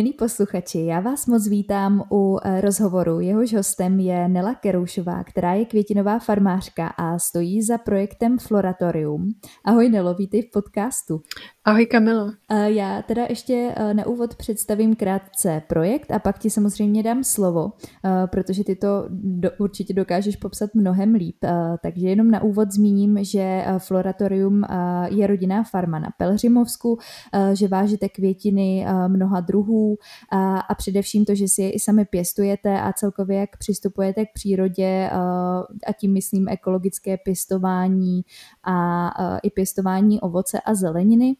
Milí posluchači, já vás moc vítám u eh, rozhovoru. Jehož hostem je Nela Keroušová, která je květinová farmářka a stojí za projektem Floratorium. Ahoj Nelo, vítej v podcastu. Ahoj Kamilo. Já teda ještě eh, na úvod představím krátce projekt a pak ti samozřejmě dám slovo, eh, protože ty to do, určitě dokážeš popsat mnohem líp. Takže jenom na úvod zmíním, že Floratorium je rodinná farma na Pelřimovsku, že vážíte květiny mnoha druhů, a, především to, že si je i sami pěstujete a celkově jak přistupujete k přírodě a tím myslím ekologické pěstování a i pěstování ovoce a zeleniny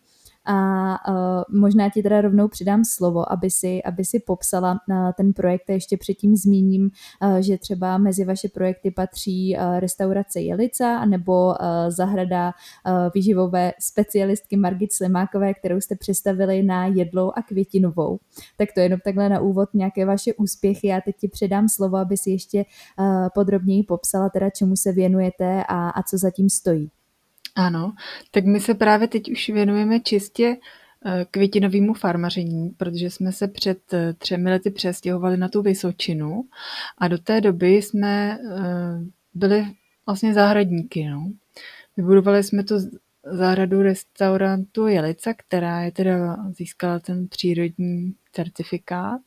a uh, možná ti teda rovnou přidám slovo, aby si, aby si popsala uh, ten projekt a ještě předtím zmíním, uh, že třeba mezi vaše projekty patří uh, restaurace Jelica nebo uh, zahrada uh, výživové specialistky Margit Slimákové, kterou jste představili na Jedlou a Květinovou. Tak to je jenom takhle na úvod nějaké vaše úspěchy. Já teď ti předám slovo, aby si ještě uh, podrobněji popsala teda, čemu se věnujete a, a co zatím stojí. Ano, tak my se právě teď už věnujeme čistě eh, květinovému farmaření, protože jsme se před eh, třemi lety přestěhovali na tu Vysočinu a do té doby jsme eh, byli vlastně zahradníky. No. Vybudovali jsme tu zahradu restaurantu Jelica, která je teda získala ten přírodní certifikát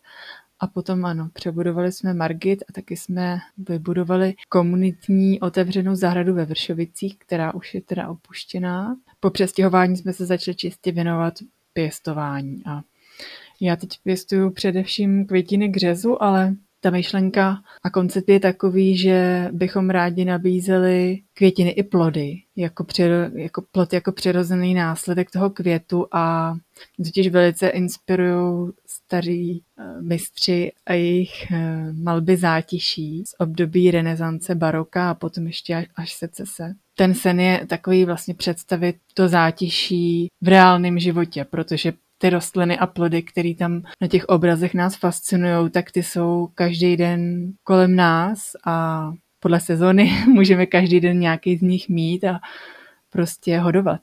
a potom ano, přebudovali jsme Margit a taky jsme vybudovali komunitní otevřenou zahradu ve Vršovicích, která už je teda opuštěná. Po přestěhování jsme se začali čistě věnovat pěstování a já teď pěstuju především květiny k řezu, ale ta myšlenka a koncept je takový, že bychom rádi nabízeli květiny i plody, jako, přiro, jako plod jako přirozený následek toho květu a totiž velice inspirují starí uh, mistři a jejich uh, malby zátiší z období renesance baroka a potom ještě až, až secese. Ten sen je takový vlastně představit to zátiší v reálném životě, protože ty rostliny a plody, které tam na těch obrazech nás fascinují, tak ty jsou každý den kolem nás a podle sezóny můžeme každý den nějaký z nich mít a prostě hodovat.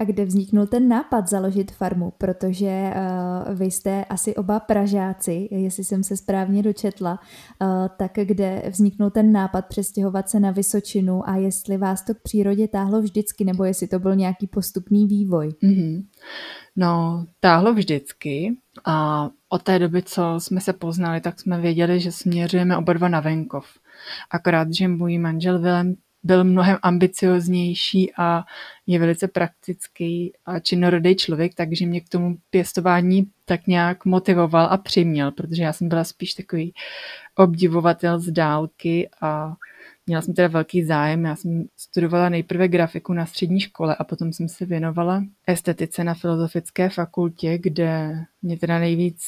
A kde vzniknul ten nápad založit farmu? Protože uh, vy jste asi oba Pražáci, jestli jsem se správně dočetla, uh, tak kde vzniknul ten nápad přestěhovat se na Vysočinu a jestli vás to k přírodě táhlo vždycky, nebo jestli to byl nějaký postupný vývoj? Mm-hmm. No, táhlo vždycky a od té doby, co jsme se poznali, tak jsme věděli, že směřujeme oba dva na venkov. Akorát, že můj manžel Vilem byl mnohem ambicioznější a je velice praktický a činorodý člověk, takže mě k tomu pěstování tak nějak motivoval a přiměl, protože já jsem byla spíš takový obdivovatel z dálky a Měla jsem teda velký zájem, já jsem studovala nejprve grafiku na střední škole a potom jsem se věnovala estetice na filozofické fakultě, kde mě teda nejvíc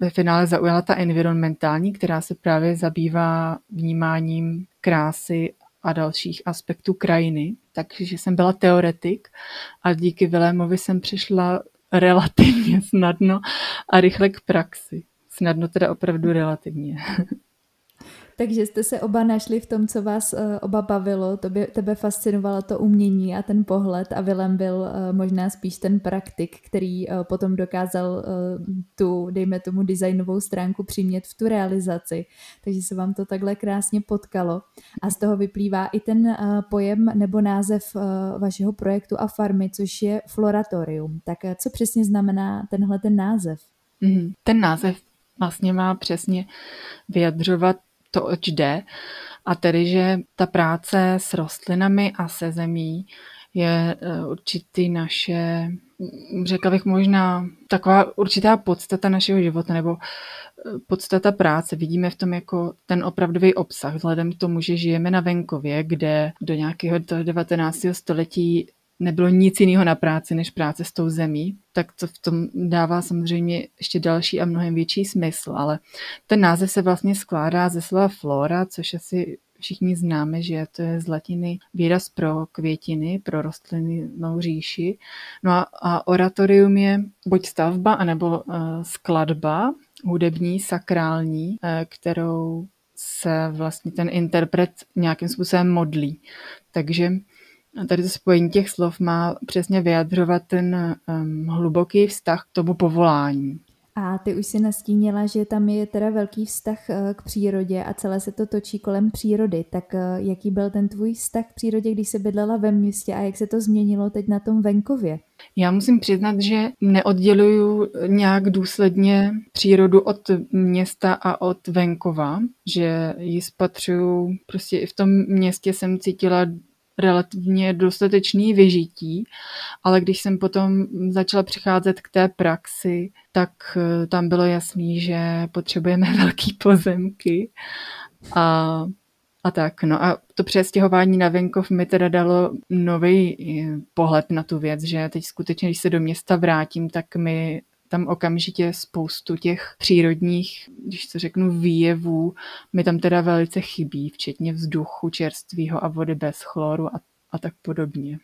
ve finále zaujala ta environmentální, která se právě zabývá vnímáním krásy a dalších aspektů krajiny. Takže jsem byla teoretik a díky Vilémovi jsem přišla relativně snadno a rychle k praxi. Snadno teda opravdu relativně. Takže jste se oba našli v tom, co vás uh, oba bavilo, tebe, tebe fascinovalo to umění a ten pohled a Willem byl uh, možná spíš ten praktik, který uh, potom dokázal tu, dejme tomu, designovou stránku přimět v tu realizaci. Takže se vám to takhle krásně potkalo. A z toho vyplývá i ten pojem nebo název vašeho projektu a farmy, což je Floratorium. Tak co přesně znamená tenhle ten název? Mm, ten název vlastně má přesně vyjadřovat to, oč jde. A tedy, že ta práce s rostlinami a se zemí je e, určitý naše, řekla bych možná, taková určitá podstata našeho života, nebo e, podstata práce. Vidíme v tom jako ten opravdový obsah, vzhledem k tomu, že žijeme na venkově, kde do nějakého 19. století nebylo nic jiného na práci, než práce s tou zemí, tak to v tom dává samozřejmě ještě další a mnohem větší smysl, ale ten název se vlastně skládá ze slova flora, což asi všichni známe, že to je z latiny výraz pro květiny, pro rostlinnou říši. No a, a oratorium je buď stavba, anebo uh, skladba hudební, sakrální, uh, kterou se vlastně ten interpret nějakým způsobem modlí. Takže tady to spojení těch slov má přesně vyjadřovat ten um, hluboký vztah k tomu povolání. A ty už si nastínila, že tam je teda velký vztah eh, k přírodě a celé se to točí kolem přírody. Tak eh, jaký byl ten tvůj vztah k přírodě, když se bydlela ve městě a jak se to změnilo teď na tom venkově? Já musím přiznat, že neodděluju nějak důsledně přírodu od města a od venkova, že ji spatřuju, prostě i v tom městě jsem cítila relativně dostatečný vyžití, ale když jsem potom začala přicházet k té praxi, tak eh, tam bylo jasný, že potřebujeme velký pozemky a, a tak. No a to přestěhování na venkov mi teda dalo nový eh, pohled na tu věc, že teď skutečně, když se do města vrátím, tak mi tam okamžitě spoustu těch přírodních, když to řeknu, výjevů mi tam teda velice chybí, včetně vzduchu čerstvého a vody bez chloru a, a tak podobně.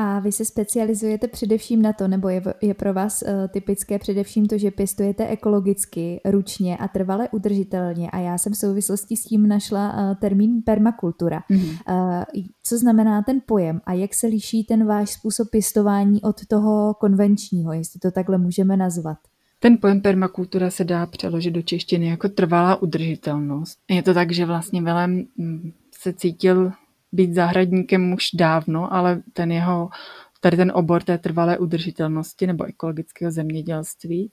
A vy se specializujete především na to, nebo je, je pro vás uh, typické především to, že pěstujete ekologicky, ručně a trvale udržitelně. A já jsem v souvislosti s tím našla uh, termín permakultura. Mm-hmm. Uh, co znamená ten pojem a jak se liší ten váš způsob pěstování od toho konvenčního, jestli to takhle můžeme nazvat? Ten pojem permakultura se dá přeložit do češtiny jako trvalá udržitelnost. Je to tak, že vlastně Vilém mm, se cítil být zahradníkem už dávno, ale ten jeho tady ten obor té trvalé udržitelnosti nebo ekologického zemědělství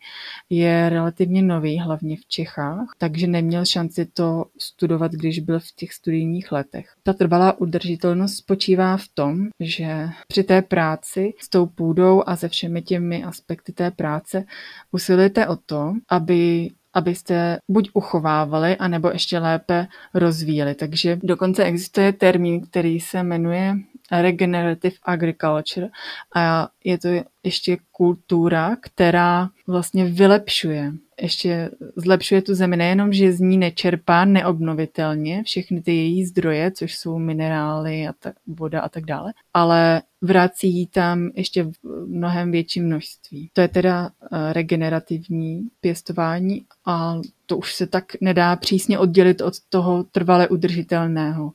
je relativně nový, hlavně v Čechách, takže neměl šanci to studovat, když byl v těch studijních letech. Ta trvalá udržitelnost spočívá v tom, že při té práci s tou půdou a se všemi těmi aspekty té práce usilujete o to, aby abyste buď uchovávali, anebo ještě lépe rozvíjeli. Takže dokonce existuje termín, který se jmenuje regenerative agriculture a je to ještě kultura, která vlastně vylepšuje, ještě zlepšuje tu zemi. Nejenom, že z ní nečerpá neobnovitelně všechny ty její zdroje, což jsou minerály a ta, voda a tak dále, ale vrací jí tam ještě v mnohem větším množství. To je teda eh, regenerativní pěstování a to už se tak nedá přísně oddělit od toho trvale udržitelného.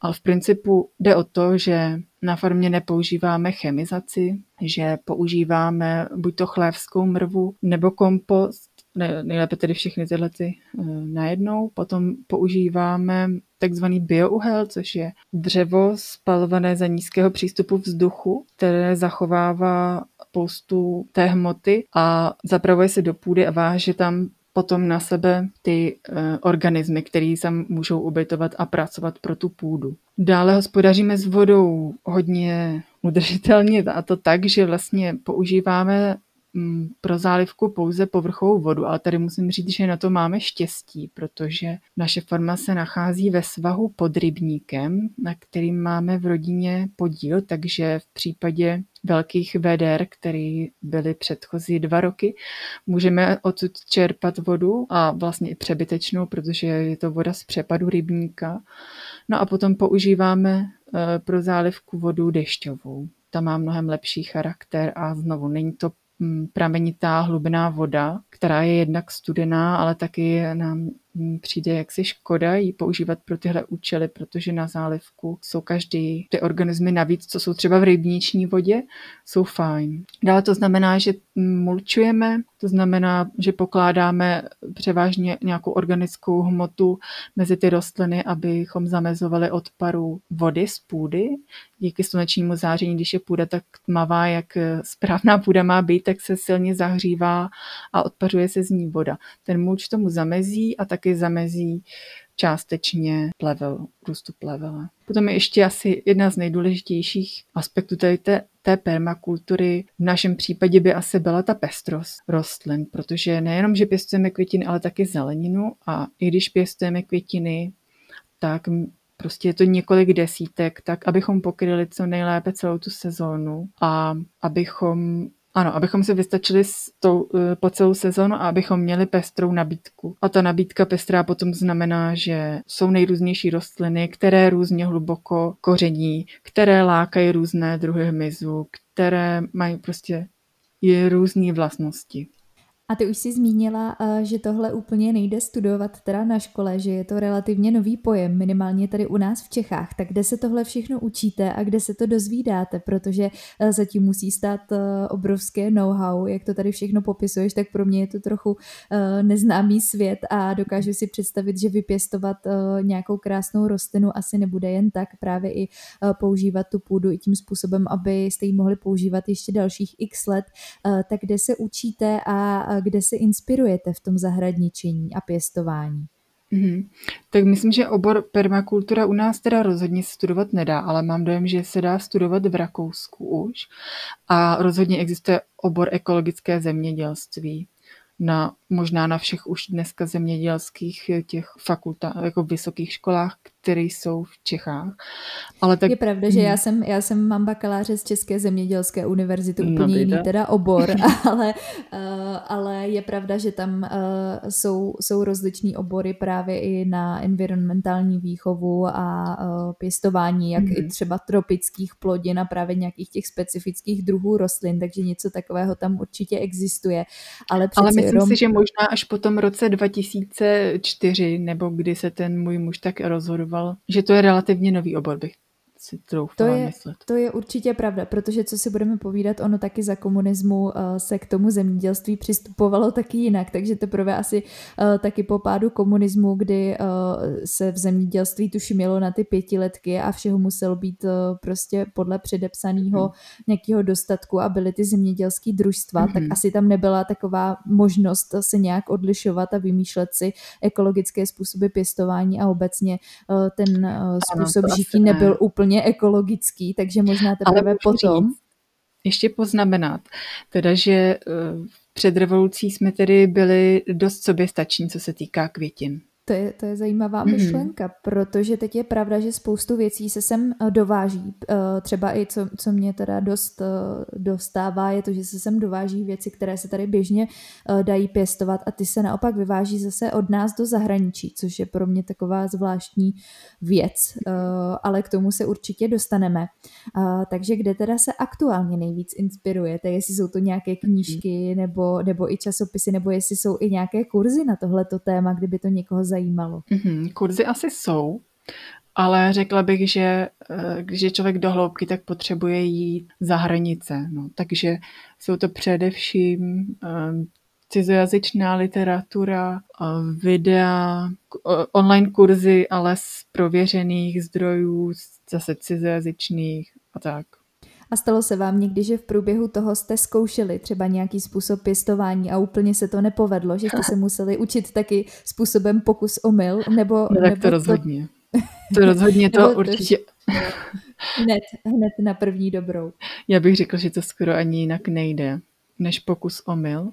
Ale v principu jde o to, že na farmě nepoužíváme chemizaci, že používáme buď to chlévskou mrvu nebo kompost, ne, nejlépe tedy všechny tyhle ty uh, najednou. Potom používáme takzvaný biouhel, což je dřevo spalované za nízkého přístupu vzduchu, které zachovává spoustu té hmoty a zapravuje se do půdy a váže tam potom na sebe ty uh, organismy, které tam můžou ubytovat a pracovat pro tu půdu. Dále hospodaříme s vodou hodně udržitelně a to tak, že vlastně používáme pro zálivku pouze povrchovou vodu, ale tady musím říct, že na to máme štěstí, protože naše farma se nachází ve svahu pod rybníkem, na kterým máme v rodině podíl, takže v případě velkých veder, které byly předchozí dva roky. Můžeme odsud čerpat vodu a vlastně i přebytečnou, protože je to voda z přepadu rybníka. No a potom používáme eh, pro zálivku vodu dešťovou. Ta má mnohem lepší charakter a znovu není to mm, pramenitá hlubná voda, která je jednak studená, ale taky nám přijde jaksi škoda ji používat pro tyhle účely, protože na zálivku jsou každý ty organismy navíc, co jsou třeba v rybniční vodě, jsou fajn. Dále to znamená, že mulčujeme, to znamená, že pokládáme převážně nějakou organickou hmotu mezi ty rostliny, abychom zamezovali odparu vody z půdy. Díky slunečnímu záření, když je půda tak tmavá, jak správná půda má být, tak se silně zahřívá a odpařuje se z ní voda. Ten mulč tomu zamezí a taky zamezí částečně plevel, růstu plevele. Potom je ještě asi jedna z nejdůležitějších aspektů tady té, té permakultury. V našem případě by asi byla ta pestrost rostlin, protože nejenom, že pěstujeme květiny, ale taky zeleninu a i když pěstujeme květiny, tak prostě je to několik desítek, tak abychom pokryli co nejlépe celou tu sezónu a abychom ano, abychom si vystačili s tou, eh, po celou sezonu a abychom měli pestrou nabídku. A ta nabídka pestrá potom znamená, že jsou nejrůznější rostliny, které různě hluboko koření, které lákají různé druhy hmyzu, které mají prostě různé vlastnosti. A ty už si zmínila, eh, že tohle úplně nejde studovat teda na škole, že je to relativně nový pojem, minimálně tady u nás v Čechách. Tak kde se tohle všechno učíte a kde se to dozvídáte, protože eh, zatím musí stát eh, obrovské know-how, jak to tady všechno popisuješ, tak pro mě je to trochu neznámý svět a dokážu si představit, že vypěstovat nějakou krásnou rostlinu asi nebude jen tak, právě i používat tu půdu i tím způsobem, abyste ji mohli používat ještě dalších x let, tak kde se učíte a kde se inspirujete v tom zahradničení a pěstování? Mm-hmm. Tak myslím, že obor permakultura u nás teda rozhodně studovat nedá, ale mám dojem, že se dá studovat v Rakousku už. A rozhodně existuje obor ekologické zemědělství na, možná na všech už dneska zemědělských těch fakultách, jako vysokých školách, které jsou v Čechách. Ale tak... Je pravda, že já hmm. jsem, já jsem mám bakaláře z České zemědělské univerzity, no, úplně no, jiný teda obor, ale, uh, ale je pravda, že tam uh, jsou, jsou rozliční obory právě i na environmentální výchovu a pěstování, jak mm. i hmm. třeba tropických plodin a právě nějakých těch specifických druhů rostlin, takže něco takového tam určitě existuje. Ale, ale myslím rom... si, že možná až po tom roce 2004, nebo kdy se ten můj muž tak rozhodl studoval, že to je relativně nový obor, bych si to je, myslet. To je určitě pravda, protože co si budeme povídat, ono taky za komunismu uh, se k tomu zemědělství přistupovalo taky jinak, takže teprve asi uh, taky po pádu komunismu, kdy uh, se v zemědělství tuším mělo na ty pětiletky a všeho muselo být uh, prostě podle předepsaného hmm. nějakého dostatku a byly ty zemědělské družstva, hmm. tak asi tam nebyla taková možnost se nějak odlišovat a vymýšlet si ekologické způsoby pěstování a obecně uh, ten uh, způsob ano, žití nebyl ne. úplně úplně ekologický, takže možná teprve potom. Říct, ještě poznamenat, teda, že eh, před revolucí jsme tedy byli dost soběstační, co se týká květin. To je, to je zajímavá mm-hmm. myšlenka, protože teď je pravda, že spoustu věcí se sem eh, dováží. Eh, třeba i co, co mě teda dost eh, dostává, je to, že se sem dováží věci, které se tady běžně dají pěstovat a ty se naopak vyváží zase od nás do zahraničí, což je pro mě taková zvláštní věc, ale k tomu se určitě dostaneme. Takže kde teda se aktuálně nejvíc inspirujete? Jestli jsou to nějaké knížky nebo, nebo i časopisy, nebo jestli jsou i nějaké kurzy na tohleto téma, kdyby to někoho zajímalo? Mm-hmm, kurzy asi jsou, ale řekla bych, že když je člověk do hloubky, tak potřebuje jít za hranice. No. Takže jsou to především um, cizojazyčná literatura, videa, online kurzy, ale z prověřených zdrojů, zase cizojazyčných a tak. A stalo se vám někdy, že v průběhu toho jste zkoušeli třeba nějaký způsob pěstování a úplně se to nepovedlo, že jste se museli učit taky způsobem pokus omyl? Nebo, no, tak nebo to rozhodně. To rozhodně to určitě... Hned, hned na první dobrou. Já bych řekl, že to skoro ani jinak nejde, než pokus omyl.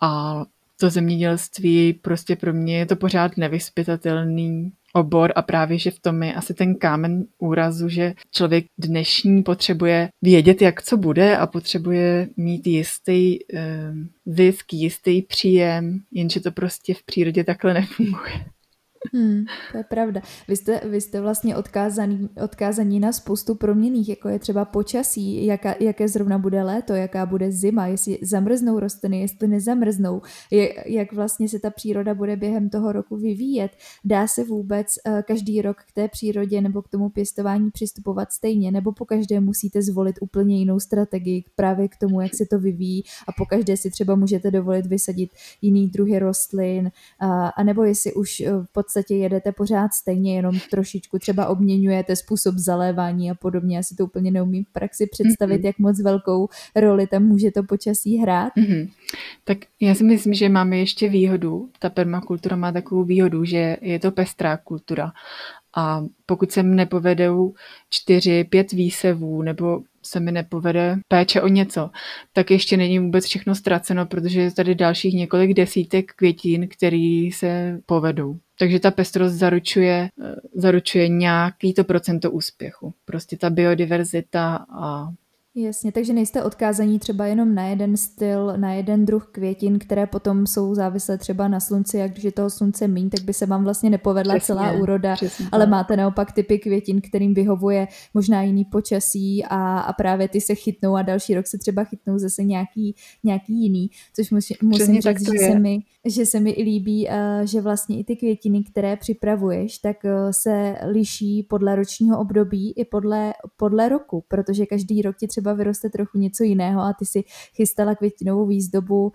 A to zemědělství prostě pro mě je to pořád nevyspytatelný obor a právě, že v tom je asi ten kámen úrazu, že člověk dnešní potřebuje vědět, jak co bude a potřebuje mít jistý eh, zisk, jistý příjem, jenže to prostě v přírodě takhle nefunguje. Hmm, to je pravda. Vy jste, vy jste vlastně odkázaný, odkázaní na spoustu proměných, jako je třeba počasí, jaká, jaké zrovna bude léto, jaká bude zima, jestli zamrznou rostliny, jestli nezamrznou, je, jak vlastně se ta příroda bude během toho roku vyvíjet. Dá se vůbec uh, každý rok k té přírodě nebo k tomu pěstování přistupovat stejně, nebo po každé musíte zvolit úplně jinou strategii právě k tomu, jak se to vyvíjí a po každé si třeba můžete dovolit vysadit jiný druhy rostlin, uh, anebo jestli už uh, v podstatě podstatě jedete pořád stejně, jenom trošičku třeba obměňujete způsob zalévání a podobně. Já si to úplně neumím v praxi představit, mm-hmm. jak moc velkou roli tam může to počasí hrát. Mm-hmm. Tak já si myslím, že máme ještě výhodu. Ta permakultura má takovou výhodu, že je to pestrá kultura. A pokud se mi nepovedou čtyři, pět výsevů nebo se mi nepovede péče o něco, tak ještě není vůbec všechno ztraceno, protože je tady dalších několik desítek květin, které se povedou. Takže ta pestrost zaručuje, zaručuje nějaký to procento úspěchu. Prostě ta biodiverzita a Jasně, takže nejste odkázaní třeba jenom na jeden styl, na jeden druh květin, které potom jsou závislé třeba na slunci, jak když je toho slunce míň, tak by se vám vlastně nepovedla přesně, celá úroda, přesně, ale máte naopak typy květin, kterým vyhovuje možná jiný počasí a, a právě ty se chytnou a další rok se třeba chytnou zase nějaký, nějaký jiný, což musí, musím říct, že se, mi, že se mi i líbí, uh, že vlastně i ty květiny, které připravuješ, tak uh, se liší podle ročního období i podle, podle roku, protože každý rok ti třeba vyroste trochu něco jiného a ty si chystala květinovou výzdobu uh,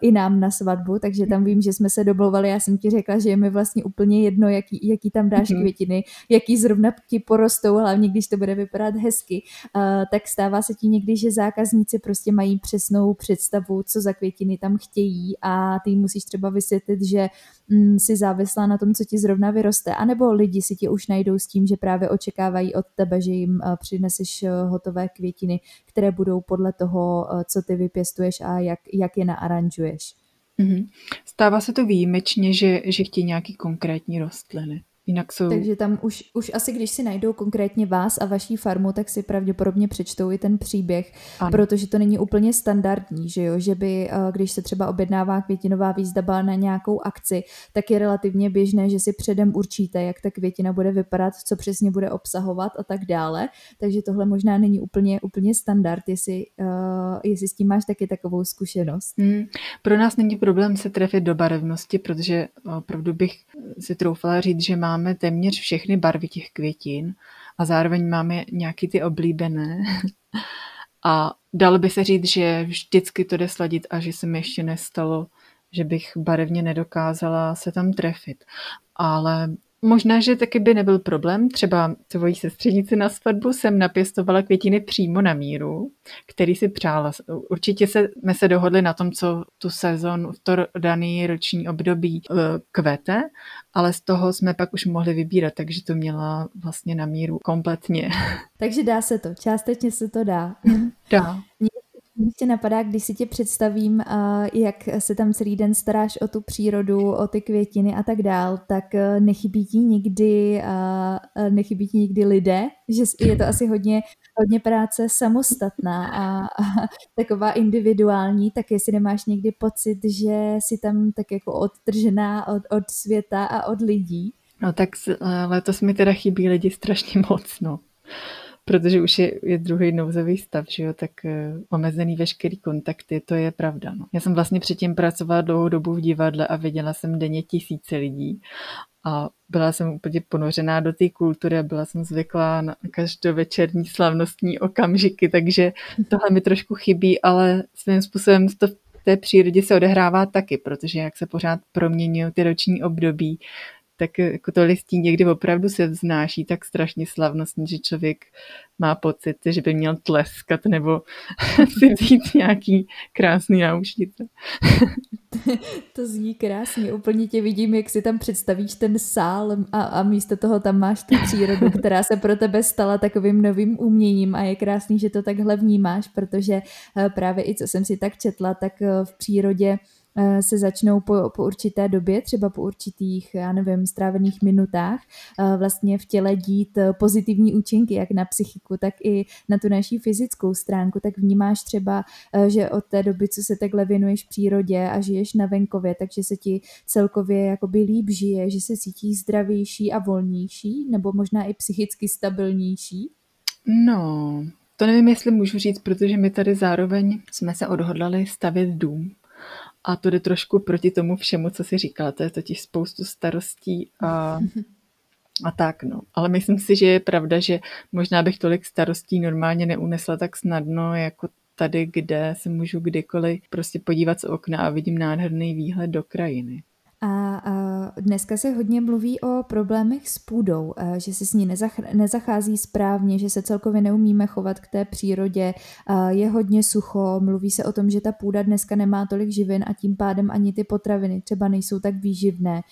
i nám na svatbu, takže tam vím, že jsme se doblovali, já jsem ti řekla, že je mi vlastně úplně jedno, jaký, jaký tam dáš mm-hmm. květiny, jaký zrovna ti porostou, hlavně když to bude vypadat hezky, tak stává se ti někdy, že zákazníci prostě mají přesnou představu, co za květiny tam chtějí a ty musíš třeba vysvětlit, že mm, si závislá na tom, co ti zrovna vyroste, anebo lidi si ti už najdou s tím, že právě očekávají od tebe, že jim uh, přineseš uh, hotové květiny, které budou podle toho, uh, co ty vypěstuješ a jak, jak je naaranžuješ. Mm-hmm. Stává se to výjimečně, že, že chtějí nějaký konkrétní rostliny. Jinak jsou... Takže tam už, už asi, když si najdou konkrétně vás a vaší farmu, tak si pravděpodobně přečtou i ten příběh, ano. protože to není úplně standardní, že jo, že by, eh, když se třeba objednává květinová výzdaba na nějakou akci, tak je relativně běžné, že si předem určíte, jak ta květina bude vypadat, co přesně bude obsahovat a tak dále, takže tohle možná není úplně, úplně standard, jestli, uh, jestli s tím máš taky takovou zkušenost. Hmm. Pro nás není problém se trefit do barevnosti, protože opravdu bych si troufala říct, že má máme téměř všechny barvy těch květin a zároveň máme nějaký ty oblíbené. A dalo by se říct, že vždycky to jde sladit a že se mi ještě nestalo, že bych barevně nedokázala se tam trefit. Ale Možná, že taky by nebyl problém. Třeba tvojí sestřenici na svatbu jsem napěstovala květiny přímo na míru, který si přála. Určitě se, jsme se dohodli na tom, co tu sezon v to daný roční období eh, kvete, ale z toho jsme pak už mohli vybírat, takže to měla vlastně na míru kompletně. Takže dá se to, částečně se to dá. Dá. Mě napadá, když si tě představím, jak se tam celý den staráš o tu přírodu, o ty květiny a tak dál, tak e, nechybí ti nikdy, e, nechybí ti nikdy lidé, že je to asi hodně, hodně práce samostatná a, a taková individuální, tak jestli nemáš někdy pocit, že jsi tam tak jako odtržená od, od světa a od lidí. No tak letos mi teda chybí lidi strašně moc, no protože už je, je druhý nouzový stav, že jo, tak uh, omezený veškerý kontakty, to je pravda. No. Já jsem vlastně předtím pracovala dlouhou dobu v divadle a viděla jsem denně tisíce lidí a byla jsem úplně ponořená do té kultury a byla jsem zvyklá na každovečerní slavnostní okamžiky, takže tohle mi trošku chybí, ale svým způsobem to v té přírodě se odehrává taky, protože jak se pořád proměňují ty roční období, tak jako to listí někdy opravdu se vznáší tak strašně slavnostně, že člověk má pocit, že by měl tleskat nebo si vzít nějaký krásný náušnice. to zní krásně, úplně tě vidím, jak si tam představíš ten sál a, a místo toho tam máš tu přírodu, která se pro tebe stala takovým novým uměním a je krásný, že to takhle vnímáš, protože eh, právě i co jsem si tak četla, tak eh, v přírodě Eh, se začnou po, po určité době, třeba po určitých, já nevím, strávených minutách, eh, vlastně v těle dít eh, pozitivní účinky, jak na psychiku, tak i na tu naší fyzickou stránku, tak vnímáš třeba, že od té doby, co se takhle věnuješ přírodě a žiješ na venkově, takže se ti celkově jakoby líp žije, že se cítíš zdravější a volnější, nebo možná i psychicky stabilnější? No, to nevím, jestli můžu říct, protože my tady zároveň jsme se odhodlali stavět dům a to jde trošku proti tomu všemu, co si říkala. To je totiž spoustu starostí a, a tak, no. Ale myslím si, že je pravda, že možná bych tolik starostí normálně neunesla tak snadno, jako tady, kde se můžu kdykoliv prostě podívat z okna a vidím nádherný výhled do krajiny. A, dneska se hodně mluví o problémech s půdou, že se s ní nezach- nezachází správně, že se celkově neumíme chovat k té přírodě, je hodně sucho, mluví se o tom, že ta půda dneska nemá tolik živin a tím pádem ani ty potraviny třeba nejsou tak výživné.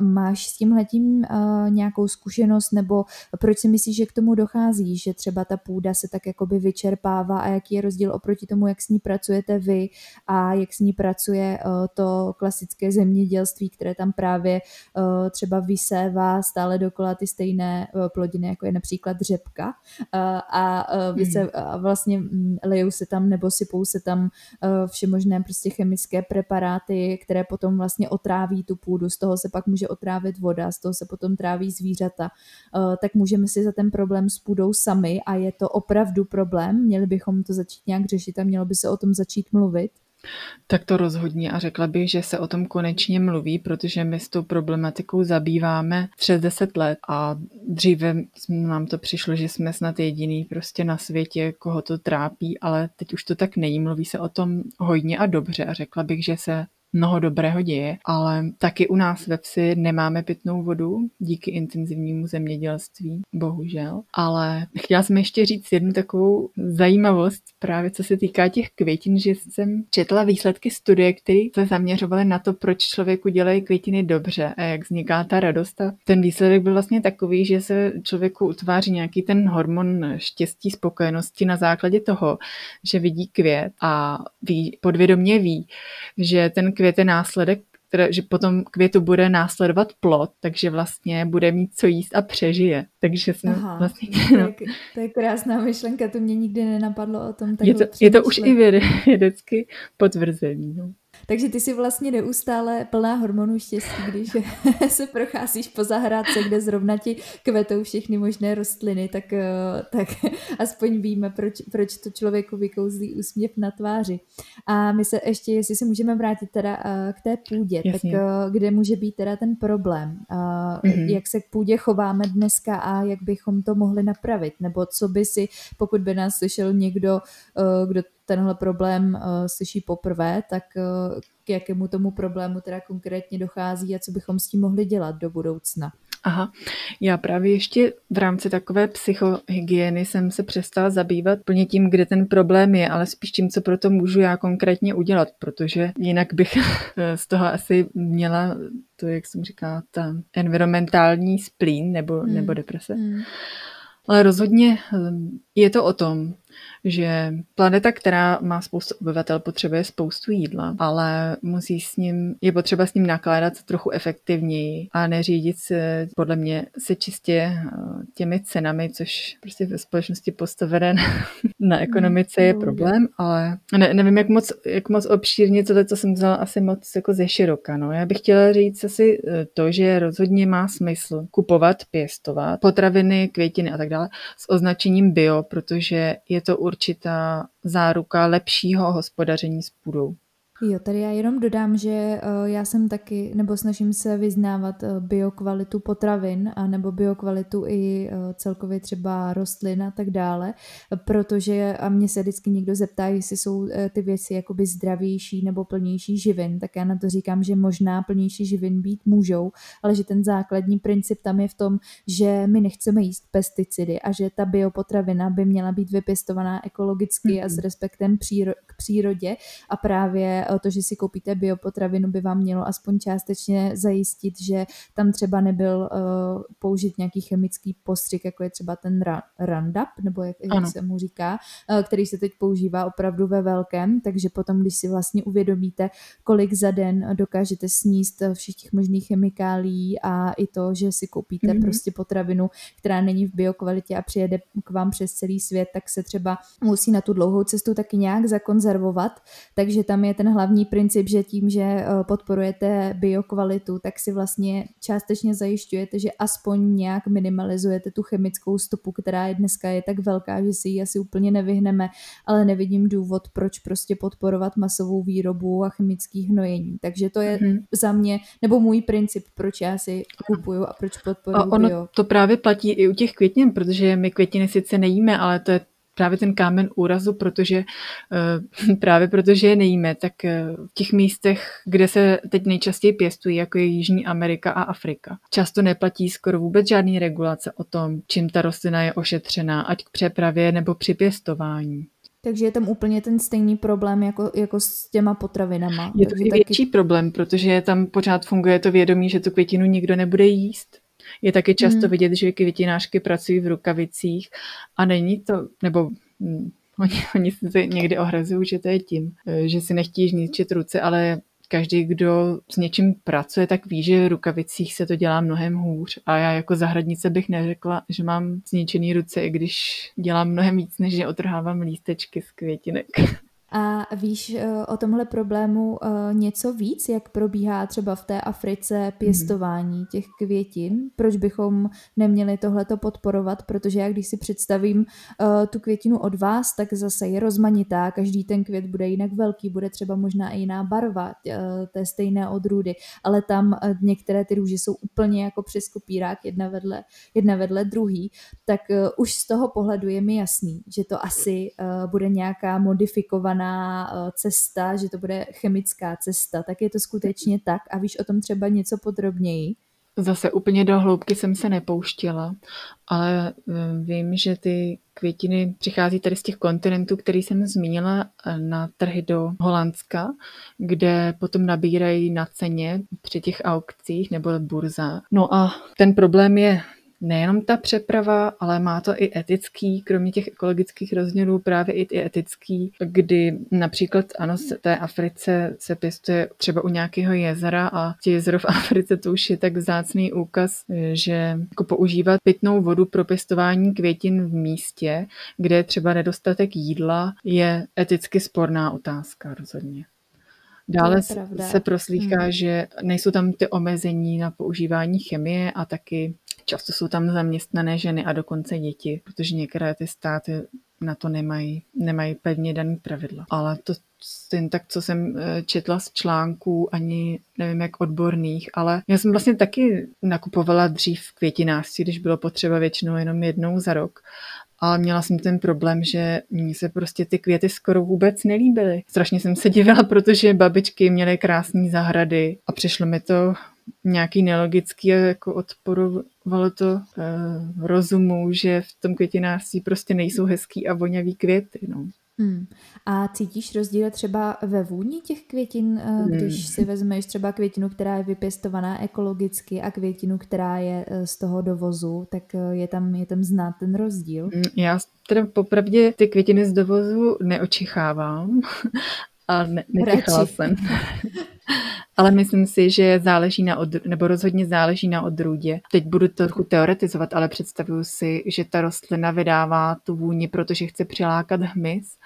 Máš s tímhletím nějakou zkušenost nebo proč si myslíš, že k tomu dochází, že třeba ta půda se tak jakoby vyčerpává a jaký je rozdíl oproti tomu, jak s ní pracujete vy a jak s ní pracuje to klasické zemědělství zemědělství, které tam právě uh, třeba vysévá stále dokola ty stejné uh, plodiny, jako je například řepka uh, a, vyse, mm. a vlastně um, lejou se tam nebo sypou se tam všemožné prostě chemické preparáty, které potom vlastně otráví tu půdu, z toho se pak může otrávit voda, z toho se potom tráví zvířata, tak můžeme si za ten problém s půdou sami a je to opravdu problém, měli bychom to začít nějak řešit a mělo by se o tom začít mluvit. Tak to rozhodně a řekla bych, že se o tom konečně mluví, protože my s tou problematikou zabýváme přes 10 let a dříve nám to přišlo, že jsme snad jediný prostě na světě, koho to trápí, ale teď už to tak není. Mluví se o tom hodně a dobře a řekla bych, že se mnoho dobrého děje, ale taky u nás ve vsi nemáme pitnou vodu díky intenzivnímu zemědělství, bohužel. Ale chtěla jsem ještě říct jednu takovou zajímavost, právě co se týká těch květin, že jsem četla výsledky studie, které se zaměřovaly na to, proč člověku dělají květiny dobře a jak vzniká ta radost. A ten výsledek byl vlastně takový, že se člověku utváří nějaký ten hormon štěstí, spokojenosti na základě toho, že vidí květ a ví, podvědomě ví, že ten květ je následek, které, že potom květu bude následovat plod, takže vlastně bude mít co jíst a přežije. Takže jsem Aha, vlastně... No. To, je, to je krásná myšlenka, to mě nikdy nenapadlo o tom. Je to, je to už i vědecky potvrzený. No. Takže ty si vlastně neustále plná hormonů štěstí, když se procházíš po zahrádce, kde zrovna ti kvetou všechny možné rostliny, tak, eh, tak aspoň víme, proč, proč to člověku vykouzlí úsměv na tváři. A my se ještě, jestli se můžeme vrátit teda eh, k té půdě, Jasně. tak eh, kde může být teda ten problém? Mm-hmm. Jak se k půdě chováme dneska a jak bychom to mohli napravit? Nebo co by si, pokud by nás slyšel někdo, kdo tenhle problém uh, slyší poprvé, tak uh, k jakému tomu problému teda konkrétně dochází a co bychom s tím mohli dělat do budoucna. Aha, já právě ještě v rámci takové psychohygieny jsem se přestala zabývat plně tím, kde ten problém je, ale spíš tím, co pro to můžu já konkrétně udělat, protože jinak bych z toho asi měla to, jak jsem říkala, ta environmentální splín nebo, hmm. nebo deprese. Hmm. Ale rozhodně je to o tom, že planeta, která má spoustu obyvatel, potřebuje spoustu jídla, ale musí s ním, je potřeba s ním nakládat trochu efektivněji a neřídit se, podle mě, se čistě eh, těmi cenami, což prostě ve společnosti postavené na ekonomice je problém, ale ne, nevím, jak moc, jak moc obšírně tohle, co jsem vzala asi moc jako ze široka. No. Já bych chtěla říct asi eh, to, že rozhodně má smysl kupovat, pěstovat potraviny, květiny a tak dále s označením bio, protože je to určitá záruka lepšího hospodaření s půdou. Jo, tady já jenom dodám, že uh, já jsem taky, nebo snažím se vyznávat uh, biokvalitu potravin, a nebo biokvalitu i uh, celkově třeba rostlin a tak dále, protože a mě se vždycky někdo zeptá, jestli jsou ty věci jakoby zdravější nebo plnější živin, tak já na to říkám, že možná plnější živin být můžou, ale že ten základní princip tam je v tom, že my nechceme jíst pesticidy a že ta biopotravina by měla být vypěstovaná ekologicky mm-hmm. a s respektem příro- k přírodě a právě to, že si koupíte biopotravinu, by vám mělo aspoň částečně zajistit, že tam třeba nebyl uh, použit nějaký chemický postřik, jako je třeba ten Roundup, nebo jak, jak se mu říká, uh, který se teď používá opravdu ve velkém, takže potom, když si vlastně uvědomíte, kolik za den dokážete sníst všech těch možných chemikálí a i to, že si koupíte mm-hmm. prostě potravinu, která není v biokvalitě a přijede k vám přes celý svět, tak se třeba musí na tu dlouhou cestu taky nějak zakonzervovat, takže tam je ten hlavní princip, že tím, že eh, podporujete biokvalitu, tak si vlastně částečně zajišťujete, že aspoň nějak minimalizujete tu chemickou stopu, která je dneska je tak velká, že si ji asi úplně nevyhneme, ale nevidím důvod, proč prostě podporovat masovou výrobu a chemických hnojení. Takže to je mm-hmm. za mě, nebo můj princip, proč já si kupuju a proč podporuji a ono bio. to právě platí i u těch květin, protože my květiny sice nejíme, ale to je právě ten kámen úrazu, protože eh, právě protože je nejíme, tak eh, v těch místech, kde se teď nejčastěji pěstují, jako je Jižní Amerika a Afrika, často neplatí skoro vůbec žádný regulace o tom, čím ta rostlina je ošetřená, ať k přepravě nebo při pěstování. Takže je tam úplně ten stejný problém jako, jako s těma potravinama. Je to Takže i taky... větší problém, protože tam pořád funguje to vědomí, že tu květinu nikdo nebude jíst. Je taky často hmm. vidět, že květinářky pracují v rukavicích a není to, nebo hm, oni, oni se někdy ohrazují, že to je tím, eh, že si nechtějí zničit ruce, ale každý, kdo s něčím pracuje, tak ví, že v rukavicích se to dělá mnohem hůř. A já jako zahradnice bych neřekla, že mám zničený ruce, i když dělám mnohem víc, než že otrhávám lístečky z květinek. A víš eh, o tomhle problému eh, něco víc, jak probíhá třeba v té Africe pěstování těch květin? Proč bychom neměli tohleto podporovat? Protože já když si představím eh, tu květinu od vás, tak zase je rozmanitá, každý ten květ bude jinak velký, bude třeba možná i jiná barva té stejné odrůdy, ale tam některé ty růže jsou úplně jako přes kopírák jedna vedle, jedna vedle druhý, tak už z toho pohledu je mi jasný, že to asi bude nějaká modifikovaná komplikovaná eh, cesta, že to bude chemická cesta, tak je to skutečně tak a víš o tom třeba něco podrobněji? Zase úplně do hloubky jsem se nepouštěla, ale eh, vím, že ty květiny přichází tady z těch kontinentů, který jsem zmínila eh, na trhy do Holandska, kde potom nabírají na ceně při těch aukcích nebo burzách. No a ten problém je nejenom ta přeprava, ale má to i etický, kromě těch ekologických rozměrů právě i etický, kdy například ano, v té Africe se pěstuje třeba u nějakého jezera a tě jezero v Africe to už je tak vzácný úkaz, že jako používat pitnou vodu pro pěstování květin v místě, kde je třeba nedostatek jídla, je eticky sporná otázka rozhodně. Dále se proslýchá, hmm. že nejsou tam ty omezení na používání chemie a taky Často jsou tam zaměstnané ženy a dokonce děti, protože některé ty státy na to nemají, nemají pevně daný pravidla. Ale to jen tak, co jsem eh, četla z článků, ani nevím jak odborných, ale já jsem vlastně taky nakupovala dřív květinářství, když bylo potřeba většinou jenom jednou za rok. Ale měla jsem ten problém, že mně se prostě ty květy skoro vůbec nelíbily. Strašně jsem se divila, protože babičky měly krásné zahrady a přišlo mi to nějaký nelogický jako odporovalo to eh, rozumu, že v tom květinářství prostě nejsou hezký a vonavý květy. No. Hmm. A cítíš rozdíl třeba ve vůni těch květin, eh, když hmm. si vezmeš třeba květinu, která je vypěstovaná ekologicky a květinu, která je eh, z toho dovozu, tak je tam, je tam znát ten rozdíl? Hmm, já teda popravdě ty květiny z dovozu neočichávám a ne, netichala jsem. Ale myslím si, že záleží na od, nebo rozhodně záleží na odrůdě. Teď budu to trochu teoretizovat, ale představuju si, že ta rostlina vydává tu vůni, protože chce přilákat hmyz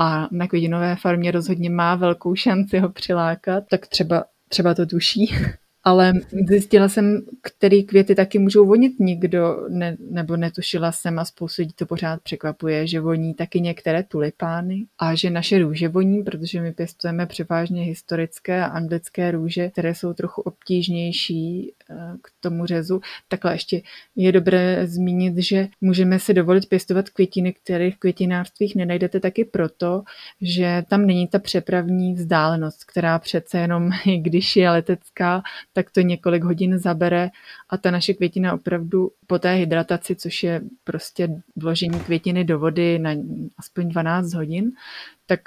a na květinové farmě rozhodně má velkou šanci ho přilákat, tak třeba, třeba to tuší ale zjistila jsem, který květy taky můžou vonit nikdo, ne, nebo netušila jsem a spoustu lidí to pořád překvapuje, že voní taky některé tulipány a že naše růže voní, protože my pěstujeme převážně historické a anglické růže, které jsou trochu obtížnější eh, k tomu řezu. Takhle ještě je dobré zmínit, že můžeme si dovolit pěstovat květiny, které v květinářstvích nenajdete taky proto, že tam není ta přepravní vzdálenost, která přece jenom, když je letecká, tak to několik hodin zabere a ta naše květina opravdu po té hydrataci, což je prostě vložení květiny do vody na aspoň 12 hodin, tak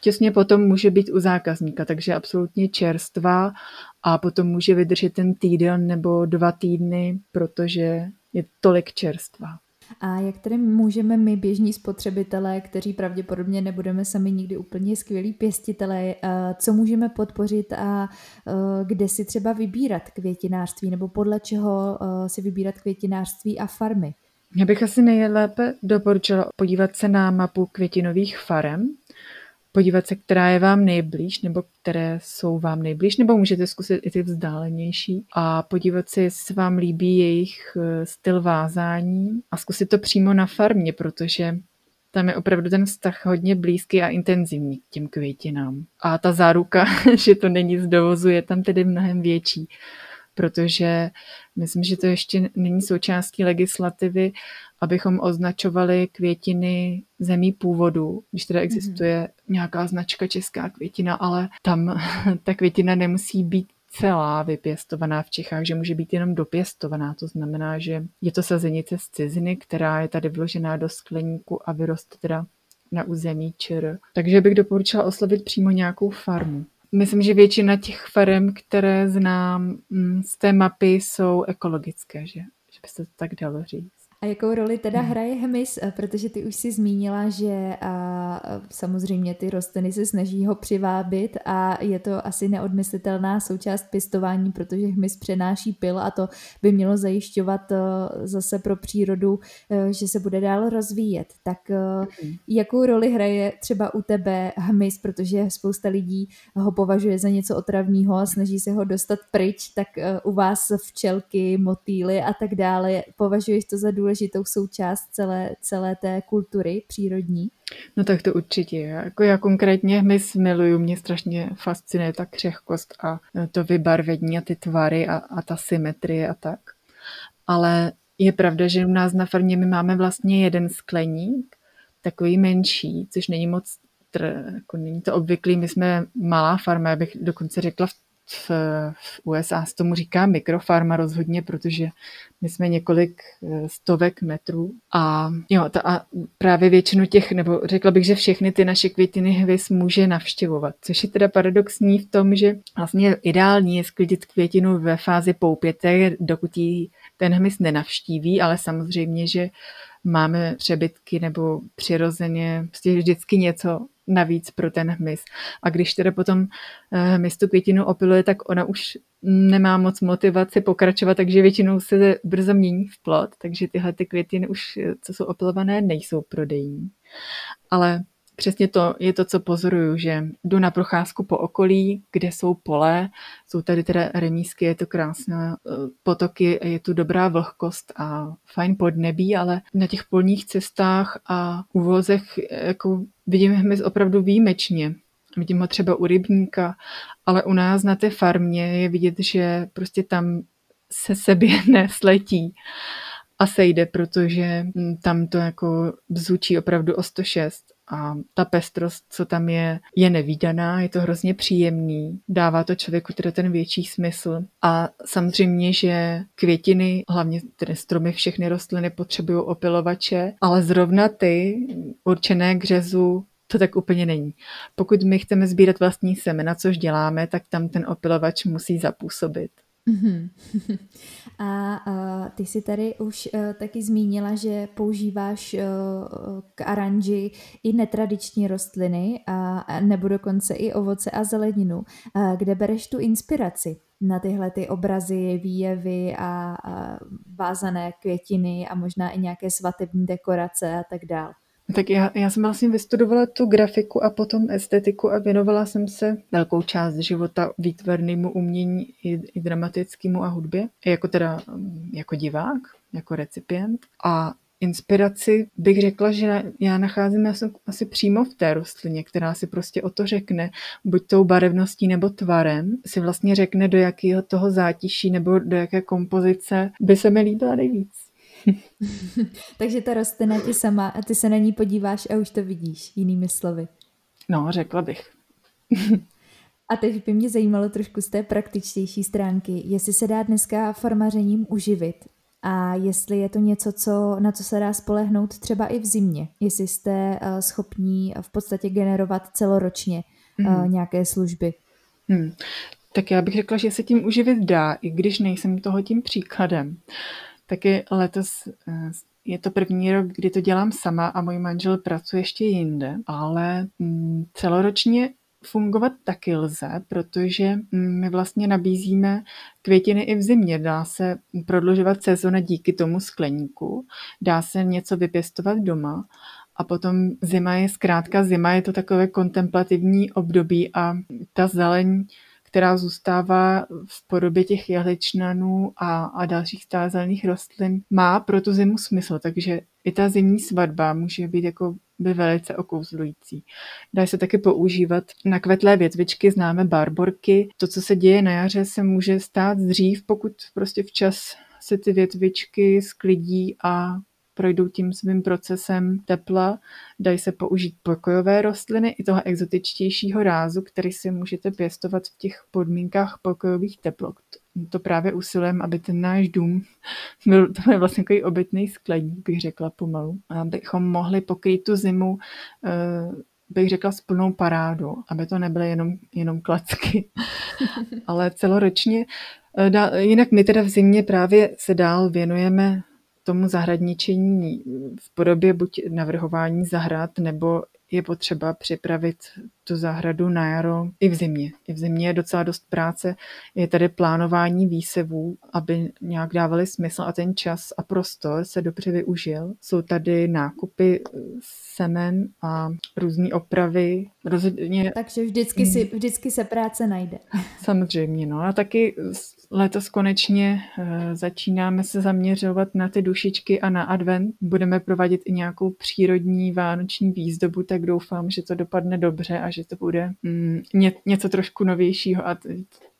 těsně potom může být u zákazníka, takže absolutně čerstvá a potom může vydržet ten týden nebo dva týdny, protože je tolik čerstvá. A jak tedy můžeme my, běžní spotřebitelé, kteří pravděpodobně nebudeme sami nikdy úplně skvělí pěstitelé, eh, co můžeme podpořit a eh, kde si třeba vybírat květinářství nebo podle čeho eh, si vybírat květinářství a farmy? Já bych asi nejlépe doporučila podívat se na mapu květinových farem, podívat se, která je vám nejblíž, nebo které jsou vám nejblíž, nebo můžete zkusit i ty vzdálenější a podívat se, jestli se vám líbí jejich eh, styl vázání a zkusit to přímo na farmě, protože tam je opravdu ten vztah hodně blízký a intenzivní k těm květinám. A ta záruka, že to není z dovozu, je tam tedy mnohem větší protože myslím, že to ještě není součástí legislativy, abychom označovali květiny zemí původu, když teda existuje mm-hmm. nějaká značka česká květina, ale tam ta květina nemusí být celá vypěstovaná v Čechách, že může být jenom dopěstovaná. To znamená, že je to sazenice z ciziny, která je tady vložená do skleníku a vyroste teda na území ČR. Takže bych doporučila oslovit přímo nějakou farmu. Myslím, že většina těch farem, které znám mm, z té mapy, jsou ekologické, že, že by se to tak dalo říct. A jakou roli teda hmm. hraje hmyz? Protože ty už si zmínila, že a, samozřejmě ty rostliny se snaží ho přivábit a je to asi neodmyslitelná součást pěstování, protože hmyz přenáší pil a to by mělo zajišťovat zase pro přírodu, že se bude dál rozvíjet. Tak hmm. jakou roli hraje třeba u tebe hmyz, protože spousta lidí ho považuje za něco otravného a snaží se ho dostat pryč, tak u vás včelky, motýly a tak dále, považuješ to za důležitou součást celé, celé té kultury přírodní? No tak to určitě. Jako já konkrétně hmyz miluju, mě strašně fascinuje ta křehkost a to vybarvení a ty tvary a, a ta symetrie a tak. Ale je pravda, že u nás na farmě my máme vlastně jeden skleník, takový menší, což není moc, tr, jako není to obvyklý, my jsme malá farma, já bych dokonce řekla v v, v USA se tomu říká mikrofarma rozhodně, protože my jsme několik eh, stovek metrů a, jo, ta, a právě většinu těch, nebo řekla bych, že všechny ty naše květiny hvězd může navštěvovat, což je teda paradoxní v tom, že vlastně ideální je sklidit květinu ve fázi poupěté, dokud ji ten hmyz nenavštíví, ale samozřejmě, že máme přebytky nebo přirozeně prostě vždycky něco navíc pro ten hmyz. A když teda potom eh, hmyz tu květinu opiluje, tak ona už nemá moc motivaci pokračovat, takže většinou se brzo mění v plot, takže tyhle ty květiny už, eh, co jsou opilované, nejsou prodejní. Ale přesně to je to, co pozoruju, že jdu na procházku po okolí, kde jsou pole, jsou tady teda remísky, je to krásné eh, potoky, je tu dobrá vlhkost a fajn podnebí, ale na těch polních cestách a uvozech jako vidím hmyz opravdu výjimečně. Vidím ho třeba u rybníka, ale u nás na té farmě je vidět, že prostě tam se sebě nesletí a sejde, protože hm, tam to jako bzučí opravdu o 106 a ta pestrost, co tam je, je nevýdaná, je to hrozně příjemný, dává to člověku teda ten větší smysl a samozřejmě, že květiny, hlavně tedy stromy, všechny rostliny potřebují opilovače, ale zrovna ty určené k řezu to tak úplně není. Pokud my chceme sbírat vlastní semena, což děláme, tak tam ten opilovač musí zapůsobit. Mm-hmm. A, a ty si tady už uh, taky zmínila, že používáš uh, k aranži i netradiční rostliny a, nebo dokonce i ovoce a zeleninu. Uh, kde bereš tu inspiraci na tyhle ty obrazy, výjevy a, a vázané květiny a možná i nějaké svatební dekorace a tak dále? Tak já, já jsem vlastně vystudovala tu grafiku a potom estetiku a věnovala jsem se velkou část života výtvarnému umění i, i dramatickému a hudbě, jako teda mm, jako divák, jako recipient. A inspiraci bych řekla, že já nacházím asi, asi přímo v té rostlině, která si prostě o to řekne, buď tou barevností nebo tvarem, si vlastně řekne, do jakého toho zátiší nebo do jaké kompozice by se mi líbila nejvíc. Takže ta rostlina ti sama a ty se na ní podíváš a už to vidíš, jinými slovy. No, řekla bych. a teď by mě zajímalo trošku z té praktičtější stránky, jestli se dá dneska farmařením uživit a jestli je to něco, co, na co se dá spolehnout třeba i v zimě, jestli jste uh, schopní v podstatě generovat celoročně uh, mm. nějaké služby. Hmm. Tak já bych řekla, že se tím uživit dá, i když nejsem toho tím příkladem. Taky letos eh, je to první rok, kdy to dělám sama a můj manžel pracuje ještě jinde, ale mm, celoročně fungovat taky lze, protože mm, my vlastně nabízíme květiny i v zimě. Dá se prodlužovat sezona díky tomu skleníku, dá se něco vypěstovat doma a potom zima je zkrátka zima, je to takové kontemplativní období a ta zeleň která zůstává v podobě těch jehličnanů a, a dalších stázelných rostlin, má pro tu zimu smysl, takže i ta zimní svatba může být jako by velice okouzlující. Dá se taky používat na kvetlé větvičky, známe barborky. To, co se děje na jaře, se může stát dřív, pokud prostě včas se ty větvičky sklidí a projdou tím svým procesem tepla, dají se použít pokojové rostliny i toho exotičtějšího rázu, který si můžete pěstovat v těch podmínkách pokojových teplot. To právě usilujeme, aby ten náš dům byl to je vlastně takový obytný skleník, bych řekla pomalu, abychom mohli pokrýt tu zimu eh, bych řekla s plnou parádu, aby to nebyly jenom, jenom klacky, ale celoročně. Eh, jinak my teda v zimě právě se dál věnujeme tomu zahradničení v podobě buď navrhování zahrad nebo je potřeba připravit tu zahradu na jaro i v zimě. I v zimě je docela dost práce. Je tady plánování výsevů, aby nějak dávali smysl a ten čas a prostor se dobře využil. Jsou tady nákupy semen a různé opravy. Rozhodně... Takže vždycky, si, vždycky se práce najde. Samozřejmě, no. A taky letos konečně uh, začínáme se zaměřovat na ty dušičky a na advent. Budeme provádět i nějakou přírodní vánoční výzdobu, tak doufám, že to dopadne dobře a že to bude mm, ně, něco trošku novějšího a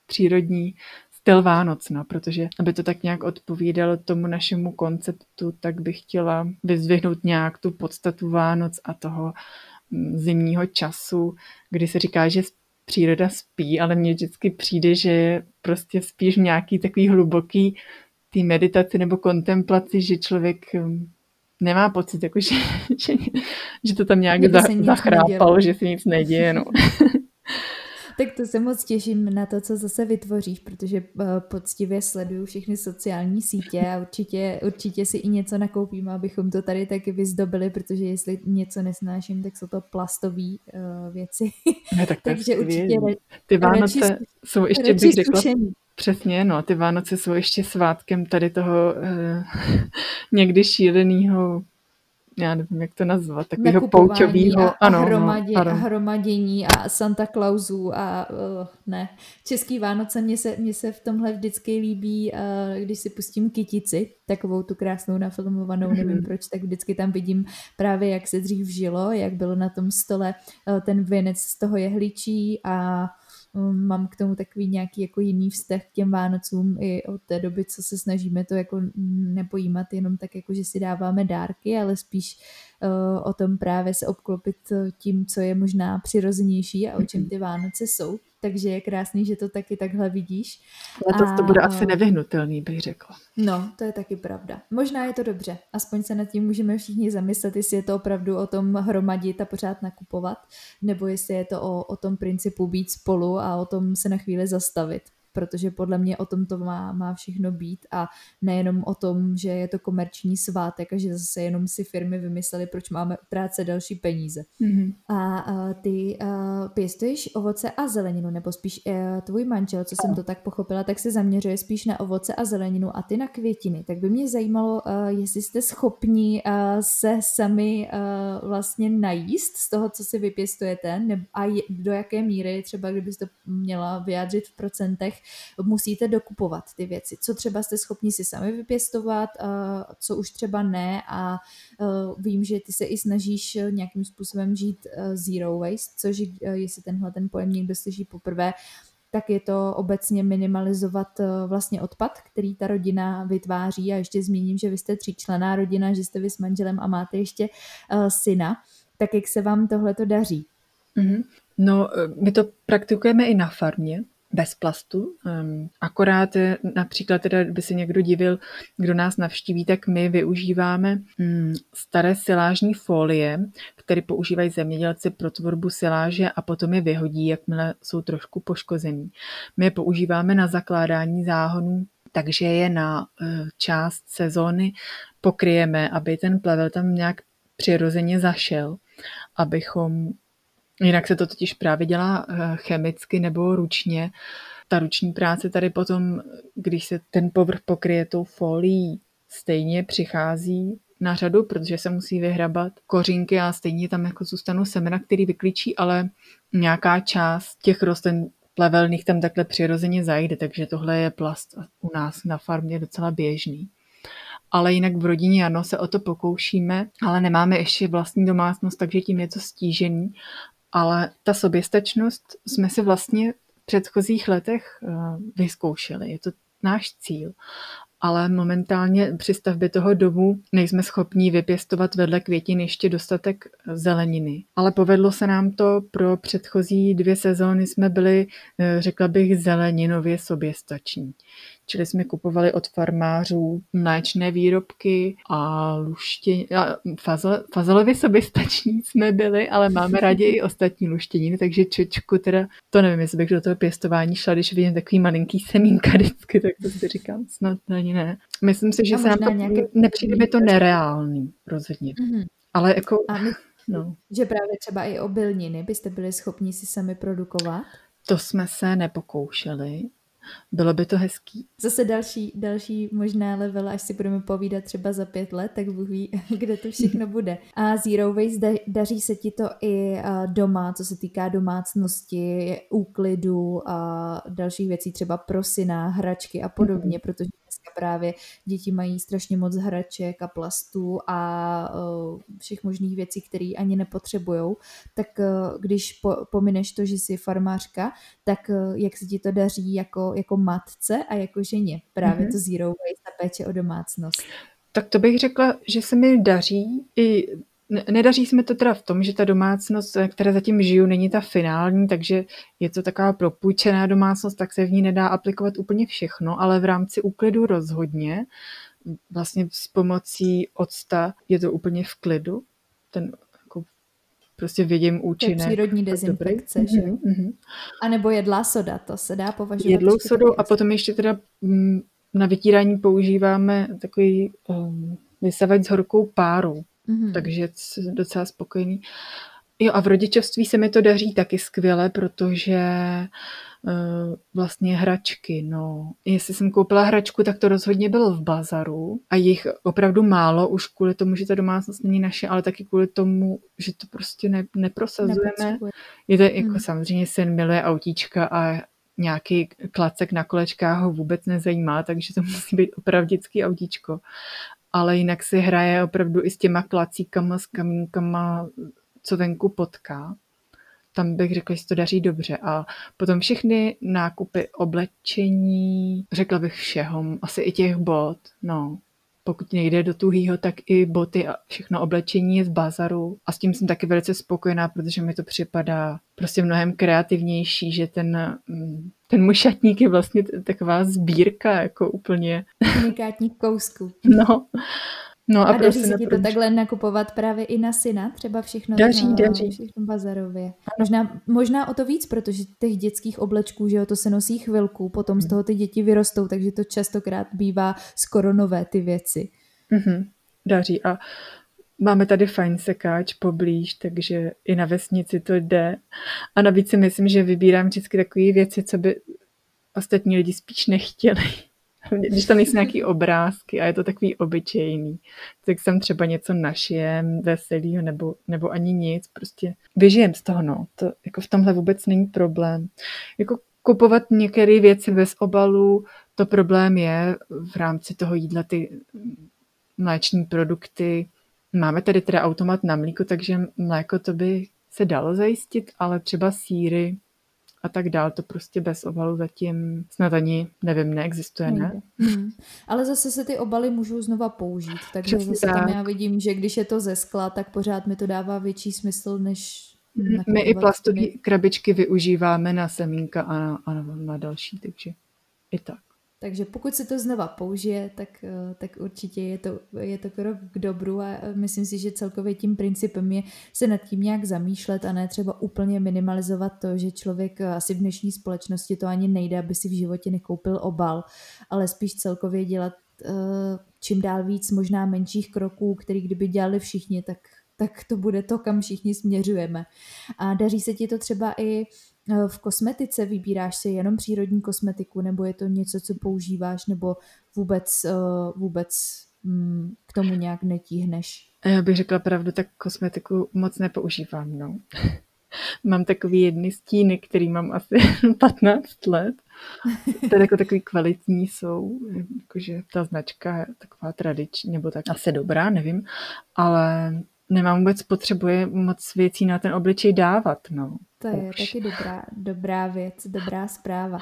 přírodní styl Vánoc, no, protože aby to tak nějak odpovídalo tomu našemu konceptu, tak bych chtěla vyzvihnout nějak tu podstatu Vánoc a toho mm, zimního času, kdy se říká, že příroda spí, ale mně vždycky přijde, že je prostě spíš v nějaký takový hluboký té meditaci nebo kontemplaci, že člověk mm, nemá pocit, jako že, že, že to tam nějak za, zachrápalo, že se nic neděje. No. tak to se moc těším na to, co zase vytvoříš, protože uh, poctivě sleduju všechny sociální sítě a určitě, určitě si i něco nakoupím, abychom to tady taky vyzdobili, protože jestli něco nesnáším, tak jsou to plastové uh, věci. Ne, tak Takže určitě Ty Vánoce radši, jsou ještě, bych řekla, Přesně, no, ty Vánoce jsou ještě svátkem tady toho eh, někdy šíleného já nevím, jak to nazvat, takového pouťového. A, ano, hromadě, no, ano. a hromadění a Santa Clausu a uh, ne. Český Vánoce mě se, mě se v tomhle vždycky líbí, uh, když si pustím kytici, takovou tu krásnou nafilmovanou, mm-hmm. nevím proč, tak vždycky tam vidím právě, jak se dřív žilo, jak bylo na tom stole uh, ten věnec z toho jehličí a Um, mám k tomu takový nějaký jako jiný vztah k těm Vánocům i od té doby, co se snažíme to jako nepojímat jenom tak jako, že si dáváme dárky, ale spíš uh, o tom právě se obklopit tím, co je možná přirozenější a o čem ty Vánoce jsou takže je krásný, že to taky takhle vidíš. Letos a, to bude asi nevyhnutelný, bych řekla. No, to je taky pravda. Možná je to dobře. Aspoň se nad tím můžeme všichni zamyslet, jestli je to opravdu o tom hromadit a pořád nakupovat, nebo jestli je to o, o tom principu být spolu a o tom se na chvíli zastavit protože podle mě o tom to má, má všechno být a nejenom o tom, že je to komerční svátek a že zase jenom si firmy vymysleli, proč máme utrácet další peníze. Mm-hmm. A, a ty a, pěstuješ ovoce a zeleninu, nebo spíš a, e, tvůj manžel, co jsem to tak pochopila, tak se zaměřuje spíš na ovoce a zeleninu a ty na květiny. Tak by mě zajímalo, a, jestli jste schopni a, se sami a, vlastně najíst z toho, co si vypěstujete, nebo, a je, do jaké míry, třeba kdybyste to měla vyjádřit v procentech, musíte dokupovat ty věci. Co třeba jste schopni si sami vypěstovat, co už třeba ne a vím, že ty se i snažíš nějakým způsobem žít zero waste, což jestli tenhle ten pojem někdo slyší poprvé, tak je to obecně minimalizovat vlastně odpad, který ta rodina vytváří a ještě zmíním, že vy jste tříčlená rodina, že jste vy s manželem a máte ještě syna, tak jak se vám tohle to daří? Mm-hmm. No, my to praktikujeme i na farmě, bez plastu. Akorát například teda, by se někdo divil, kdo nás navštíví, tak my využíváme um, staré silážní folie, které používají zemědělci pro tvorbu siláže a potom je vyhodí, jakmile jsou trošku poškození. My je používáme na zakládání záhonů, takže je na uh, část sezóny pokryjeme, aby ten plevel tam nějak přirozeně zašel, abychom Jinak se to totiž právě dělá eh, chemicky nebo ručně. Ta ruční práce tady potom, když se ten povrch pokryje tou folií, stejně přichází na řadu, protože se musí vyhrabat kořínky a stejně tam jako zůstanou semena, který vyklíčí, ale nějaká část těch rostlin plevelných tam takhle přirozeně zajde, takže tohle je plast u nás na farmě docela běžný. Ale jinak v rodině ano, se o to pokoušíme, ale nemáme ještě vlastní domácnost, takže tím je to stížený ale ta soběstačnost jsme si vlastně v předchozích letech eh, vyzkoušeli. Je to náš cíl. Ale momentálně při stavbě toho domu nejsme schopni vypěstovat vedle květin ještě dostatek zeleniny. Ale povedlo se nám to, pro předchozí dvě sezóny jsme byli, eh, řekla bych, zeleninově soběstační. Čili jsme kupovali od farmářů mléčné výrobky a luštění, fazole, fazolově soběstační jsme byli, ale máme rádi i ostatní luštěniny, takže čočku teda, to nevím, jestli bych do toho pěstování šla, když vidím takový malinký semínka vždycky, tak to si říkám, snad ani ne. Myslím si, že se nám to, nějaké... nepřijde mi to nereálný, rozhodně. Mm-hmm. Ale jako... A my, no. Že právě třeba i obilniny byste byli schopni si sami produkovat? To jsme se nepokoušeli. Bylo by to hezký. Zase další, další možná level, až si budeme povídat třeba za pět let, tak Bůh ví, kde to všechno bude. A Zero Waste, daří se ti to i doma, co se týká domácnosti, úklidu a dalších věcí, třeba prosina, hračky a podobně, mm-hmm. protože dneska právě děti mají strašně moc hraček a plastů a uh, všech možných věcí, které ani nepotřebují. Tak uh, když po, pomineš to, že jsi farmářka, tak uh, jak se ti to daří jako, jako matce a jako ženě? Právě mm-hmm. to zero waste a péče o domácnost. Tak to bych řekla, že se mi daří i Nedaří se mi to teda v tom, že ta domácnost, které zatím žiju, není ta finální, takže je to taková propůjčená domácnost, tak se v ní nedá aplikovat úplně všechno, ale v rámci úklidu rozhodně. Vlastně s pomocí octa je to úplně v klidu. Ten jako prostě vidím účinek. To je přírodní dezinfekce, že? Mm-hmm. A nebo jedlá soda, to se dá považovat. Jedlou sodu a potom ještě teda mm, na vytírání používáme takový um, vysavač s horkou párou. Mm-hmm. Takže jsem docela spokojený. Jo a v rodičovství se mi to daří taky skvěle, protože uh, vlastně hračky, no. Jestli jsem koupila hračku, tak to rozhodně bylo v bazaru a jich opravdu málo, už kvůli tomu, že ta domácnost není naše, ale taky kvůli tomu, že to prostě ne, neprosazujeme. Je to jako mm. samozřejmě syn miluje autíčka a nějaký klacek na kolečkách ho vůbec nezajímá, takže to musí být opravdický autíčko ale jinak si hraje opravdu i s těma klacíkama, s kamínkama, co venku potká. Tam bych řekla, že to daří dobře. A potom všechny nákupy oblečení, řekla bych všeho, asi i těch bot, no. Pokud nejde do tuhýho, tak i boty a všechno oblečení je z bazaru. A s tím jsem taky velice spokojená, protože mi to připadá prostě mnohem kreativnější, že ten mm, ten můj šatník je vlastně taková sbírka, jako úplně. Unikátních kousků. No. No a, a daří se ti to takhle nakupovat právě i na syna, třeba všechno, daří, na, daří. všechno bazarově. Možná, možná o to víc, protože těch dětských oblečků, že jo, to se nosí chvilku, potom z mhm. toho ty děti vyrostou, takže to častokrát bývá skoro nové ty věci. Mm-hmm. Daří a Máme tady fajn sekáč poblíž, takže i na vesnici to jde. A navíc si myslím, že vybírám vždycky takové věci, co by ostatní lidi spíš nechtěli. Když tam nejsou nějaký obrázky a je to takový obyčejný, tak jsem třeba něco našijem veselýho nebo, nebo ani nic, prostě vyžijem z toho, no. To jako v tomhle vůbec není problém. Jako kupovat některé věci bez obalu, to problém je v rámci toho jídla ty mléční produkty, Máme tady teda automat na mlíko, takže mléko to by se dalo zajistit, ale třeba síry a tak dál, to prostě bez obalu zatím snad ani, nevím, neexistuje, ne? Hmm. Ale zase se ty obaly můžou znova použít, takže Přesně zase tak. tam já vidím, že když je to ze skla, tak pořád mi to dává větší smysl, než my i plastové krabičky využíváme na semínka a na, a na další, takže i tak. Takže pokud se to znova použije, tak, eh, tak určitě je to, je to krok k dobru a eh, myslím si, že celkově tím principem je se nad tím nějak zamýšlet a ne třeba úplně minimalizovat to, že člověk eh, asi v dnešní společnosti to ani nejde, aby si v životě nekoupil obal, ale spíš celkově dělat čím dál víc možná menších kroků, který kdyby dělali všichni, tak, tak to bude to, kam všichni směřujeme. A daří se ti to třeba i v kosmetice vybíráš si jenom přírodní kosmetiku, nebo je to něco, co používáš, nebo vůbec, eh, vůbec mm, k tomu nějak netíhneš? Já bych řekla pravdu, tak kosmetiku moc nepoužívám, no. mám takový jedny stíny, který mám asi 15 let. To je jako takový kvalitní jsou, jakože ta značka je taková tradiční, nebo tak asi dobrá, nevím, ale nemám vůbec potřebuje moc věcí na ten obličej dávat, no. To je Už. taky dobrá, dobrá věc, dobrá zpráva.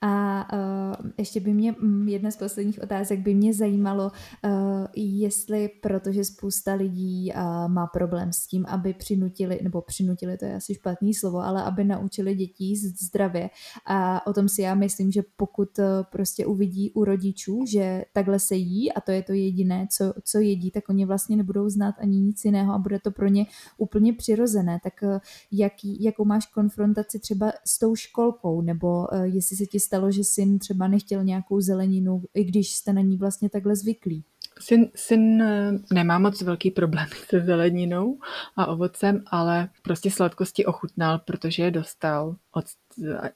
A uh, ještě by mě, mm, jedna z posledních otázek by mě zajímalo, uh, jestli, protože spousta lidí uh, má problém s tím, aby přinutili, nebo přinutili, to je asi špatný slovo, ale aby naučili děti jíst zdravě. A o tom si já myslím, že pokud uh, prostě uvidí u rodičů, že takhle se jí a to je to jediné, co, co jedí, tak oni vlastně nebudou znát ani nic jiného a bude to pro ně úplně přirozené. Tak uh, jaký, jakou máš konfrontaci třeba s tou školkou, nebo uh, jestli se ti stalo, že syn třeba nechtěl nějakou zeleninu, i když jste na ní vlastně takhle zvyklí? Syn, syn eh, nemá moc velký problém se zeleninou a ovocem, ale prostě sladkosti ochutnal, protože je dostal od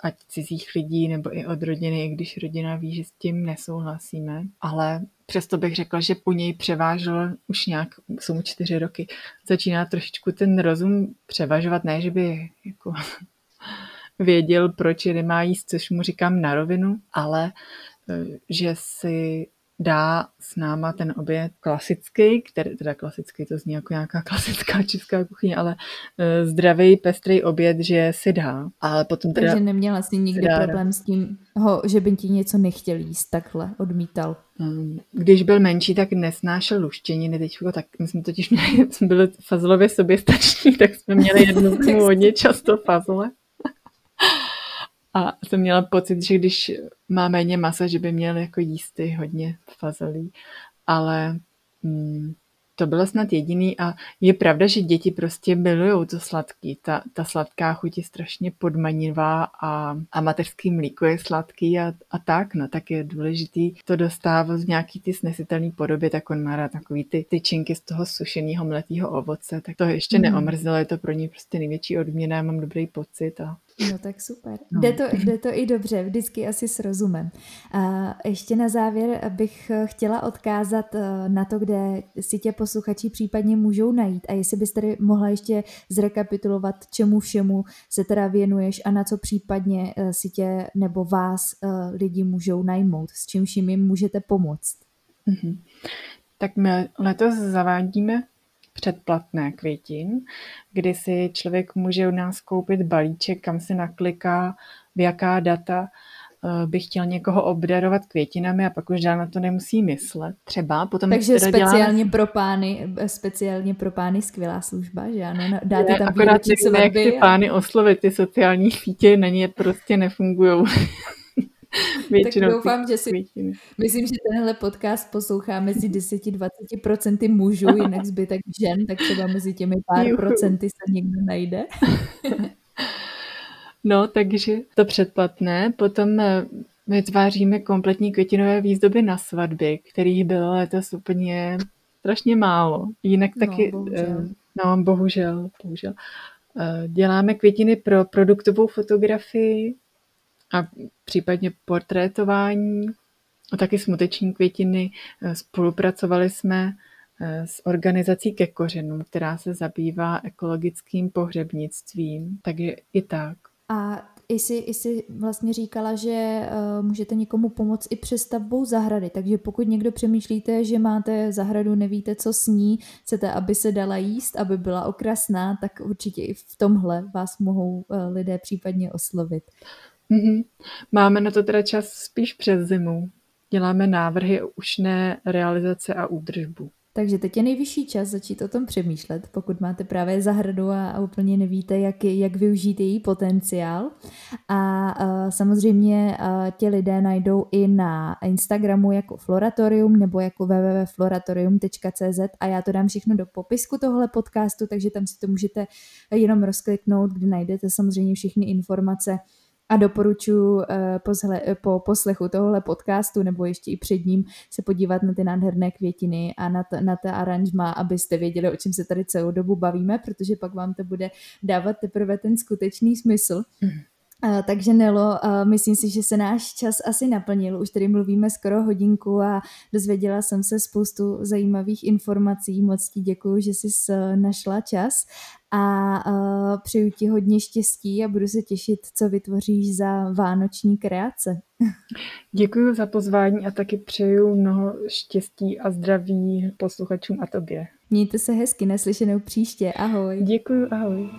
ať cizích lidí nebo i od rodiny, i když rodina ví, že s tím nesouhlasíme. Ale přesto bych řekla, že po něj převážel už nějak, jsou mu čtyři roky, začíná trošičku ten rozum převažovat, ne, že by jako věděl, proč je nemá jíst, což mu říkám na rovinu, ale e, že si dá s náma ten oběd klasický, který teda klasický, to zní jako nějaká klasická česká kuchyně, ale uh, zdravý, pestrý oběd, že si dá. Ale potom teda Takže neměla asi nikdy problém s tím, ho, že by ti něco nechtěl jíst takhle, odmítal. Um, když byl menší, tak nesnášel luštěniny, teď tak my jsme totiž měli, jsme byli fazelově soběstační, tak jsme měli jednu hodně často fazole. A jsem měla pocit, že když má méně masa, že by měl jako jísty hodně fazolí. Ale mm, to bylo snad jediný a je pravda, že děti prostě milují to sladký. Ta, ta sladká chuť je strašně podmanivá a, a mateřský mlíko je sladký a, a tak, no tak je důležitý to dostávat v nějaký ty snesitelný podobě, tak on má rád takový ty tyčinky z toho sušeného mletého ovoce, tak to ještě mm. neomrzelo, je to pro něj prostě největší odměna, já mám dobrý pocit a No tak super. No. Jde, to, jde to i dobře, vždycky asi s rozumem. A ještě na závěr bych chtěla odkázat eh, na to, kde si tě posluchači případně můžou najít a jestli bys tady mohla ještě zrekapitulovat, čemu všemu se teda věnuješ a na co případně eh, si tě nebo vás eh, lidi můžou najmout, s čím jim můžete pomoct. Mm-hmm. Tak my letos zavádíme předplatné květin, kdy si člověk může u nás koupit balíček, kam si nakliká, v jaká data eh, by chtěl někoho obdarovat květinami a pak už dál na to nemusí myslet. Třeba potom Takže speciálně děláme... pro pány, speciálně pro pány skvělá služba, že ano? Dáte tam akorát nevím, jak ty pány oslovit, ty sociální sítě na ně prostě nefungují. Většinou tak doufám, že si... Květiny. Myslím, že tenhle podcast poslouchá mezi 10-20% mužů, jinak zbytek žen, tak třeba mezi těmi pár Juhu. procenty se někdo najde. no, takže to předplatné. Potom eh, vytváříme kompletní květinové výzdoby na svatby, kterých bylo letos úplně strašně málo. Jinak no, taky... Bohužel. Eh, no, bohužel, bohužel. Eh, děláme květiny pro produktovou fotografii, a případně portrétování a taky smuteční květiny. Eh, spolupracovali jsme eh, s organizací ke kořenům, která se zabývá ekologickým pohřebnictvím, takže i tak. A i si, i si vlastně říkala, že uh, můžete někomu pomoct i přestavbou zahrady, takže pokud někdo přemýšlíte, že máte zahradu, nevíte, co s ní, chcete, aby se dala jíst, aby byla okrasná, tak určitě i v tomhle vás mohou uh, lidé případně oslovit. Mm-hmm. Máme na to teda čas spíš přes zimu. Děláme návrhy už ne realizace a údržbu. Takže teď je nejvyšší čas začít o tom přemýšlet, pokud máte právě zahradu a, a úplně nevíte, jak, jak využít její potenciál. A, a samozřejmě a tě lidé najdou i na Instagramu jako Floratorium nebo jako www.floratorium.cz a já to dám všechno do popisku tohle podcastu, takže tam si to můžete jenom rozkliknout, kde najdete samozřejmě všechny informace a doporučuji eh, po, po poslechu tohohle podcastu nebo ještě i před ním se podívat na ty nádherné květiny a na, to, na ta aranžma, abyste věděli, o čem se tady celou dobu bavíme, protože pak vám to bude dávat teprve ten skutečný smysl. Mm. Takže Nelo, myslím si, že se náš čas asi naplnil. Už tady mluvíme skoro hodinku a dozvěděla jsem se spoustu zajímavých informací. Moc ti děkuji, že jsi našla čas a uh, přeju ti hodně štěstí a budu se těšit, co vytvoříš za vánoční kreace. Děkuji za pozvání a taky přeju mnoho štěstí a zdraví posluchačům a tobě. Mějte se hezky, neslyšenou příště. Ahoj. Děkuji, ahoj.